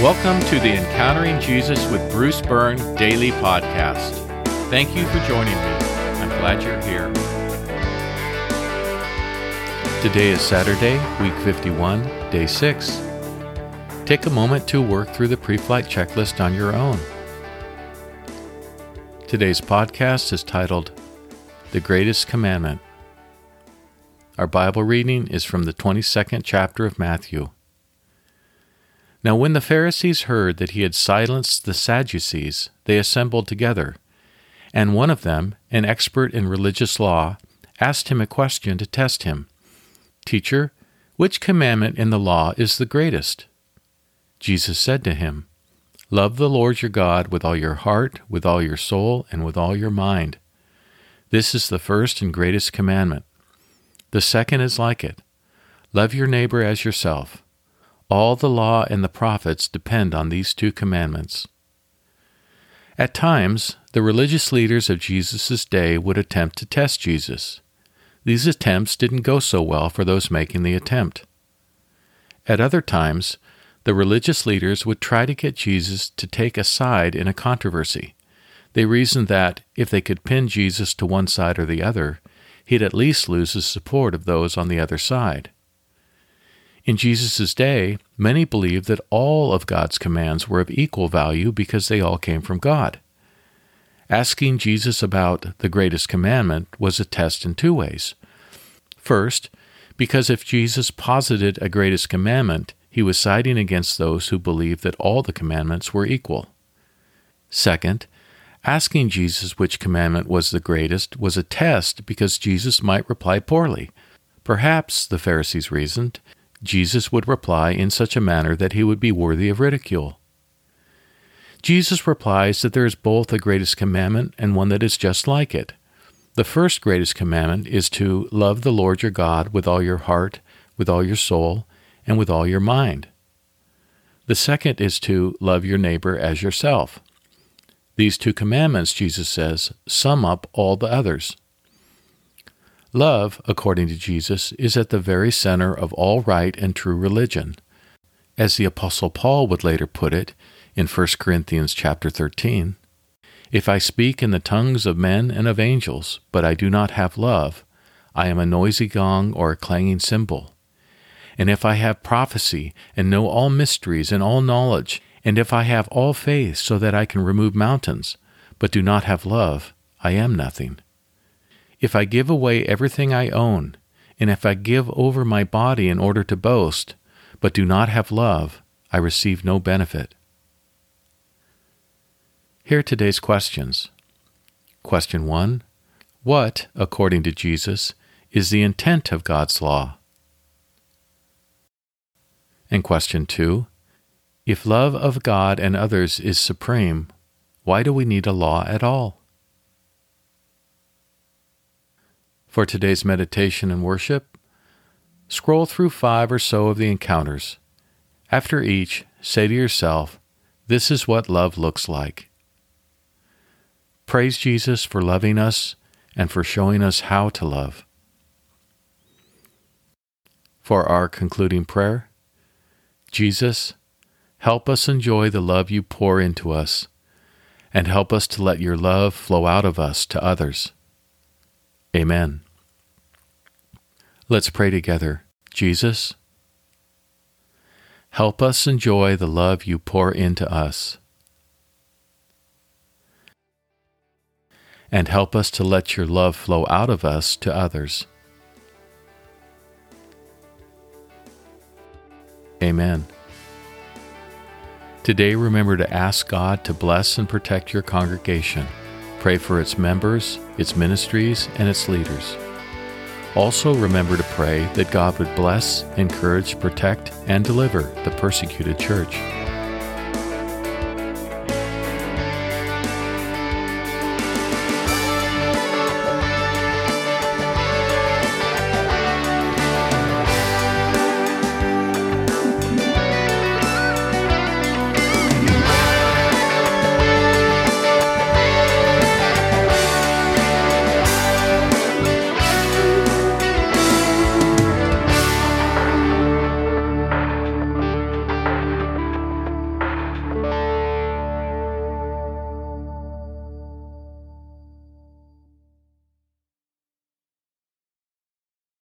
Welcome to the Encountering Jesus with Bruce Byrne daily podcast. Thank you for joining me. I'm glad you're here. Today is Saturday, week 51, day 6. Take a moment to work through the pre flight checklist on your own. Today's podcast is titled The Greatest Commandment. Our Bible reading is from the 22nd chapter of Matthew. Now, when the Pharisees heard that he had silenced the Sadducees, they assembled together. And one of them, an expert in religious law, asked him a question to test him Teacher, which commandment in the law is the greatest? Jesus said to him, Love the Lord your God with all your heart, with all your soul, and with all your mind. This is the first and greatest commandment. The second is like it Love your neighbor as yourself. All the law and the prophets depend on these two commandments. At times, the religious leaders of Jesus' day would attempt to test Jesus. These attempts didn't go so well for those making the attempt. At other times, the religious leaders would try to get Jesus to take a side in a controversy. They reasoned that, if they could pin Jesus to one side or the other, he'd at least lose the support of those on the other side. In Jesus' day, many believed that all of God's commands were of equal value because they all came from God. Asking Jesus about the greatest commandment was a test in two ways. First, because if Jesus posited a greatest commandment, he was siding against those who believed that all the commandments were equal. Second, asking Jesus which commandment was the greatest was a test because Jesus might reply poorly. Perhaps, the Pharisees reasoned, Jesus would reply in such a manner that he would be worthy of ridicule. Jesus replies that there is both a greatest commandment and one that is just like it. The first greatest commandment is to love the Lord your God with all your heart, with all your soul, and with all your mind. The second is to love your neighbor as yourself. These two commandments, Jesus says, sum up all the others. Love, according to Jesus, is at the very center of all right and true religion. As the apostle Paul would later put it in 1 Corinthians chapter 13, if I speak in the tongues of men and of angels, but I do not have love, I am a noisy gong or a clanging cymbal. And if I have prophecy and know all mysteries and all knowledge, and if I have all faith so that I can remove mountains, but do not have love, I am nothing. If I give away everything I own, and if I give over my body in order to boast, but do not have love, I receive no benefit. Here are today's questions. Question 1 What, according to Jesus, is the intent of God's law? And question 2 If love of God and others is supreme, why do we need a law at all? For today's meditation and worship, scroll through five or so of the encounters. After each, say to yourself, This is what love looks like. Praise Jesus for loving us and for showing us how to love. For our concluding prayer, Jesus, help us enjoy the love you pour into us, and help us to let your love flow out of us to others. Amen. Let's pray together. Jesus, help us enjoy the love you pour into us. And help us to let your love flow out of us to others. Amen. Today, remember to ask God to bless and protect your congregation. Pray for its members, its ministries, and its leaders. Also, remember to pray that God would bless, encourage, protect, and deliver the persecuted church.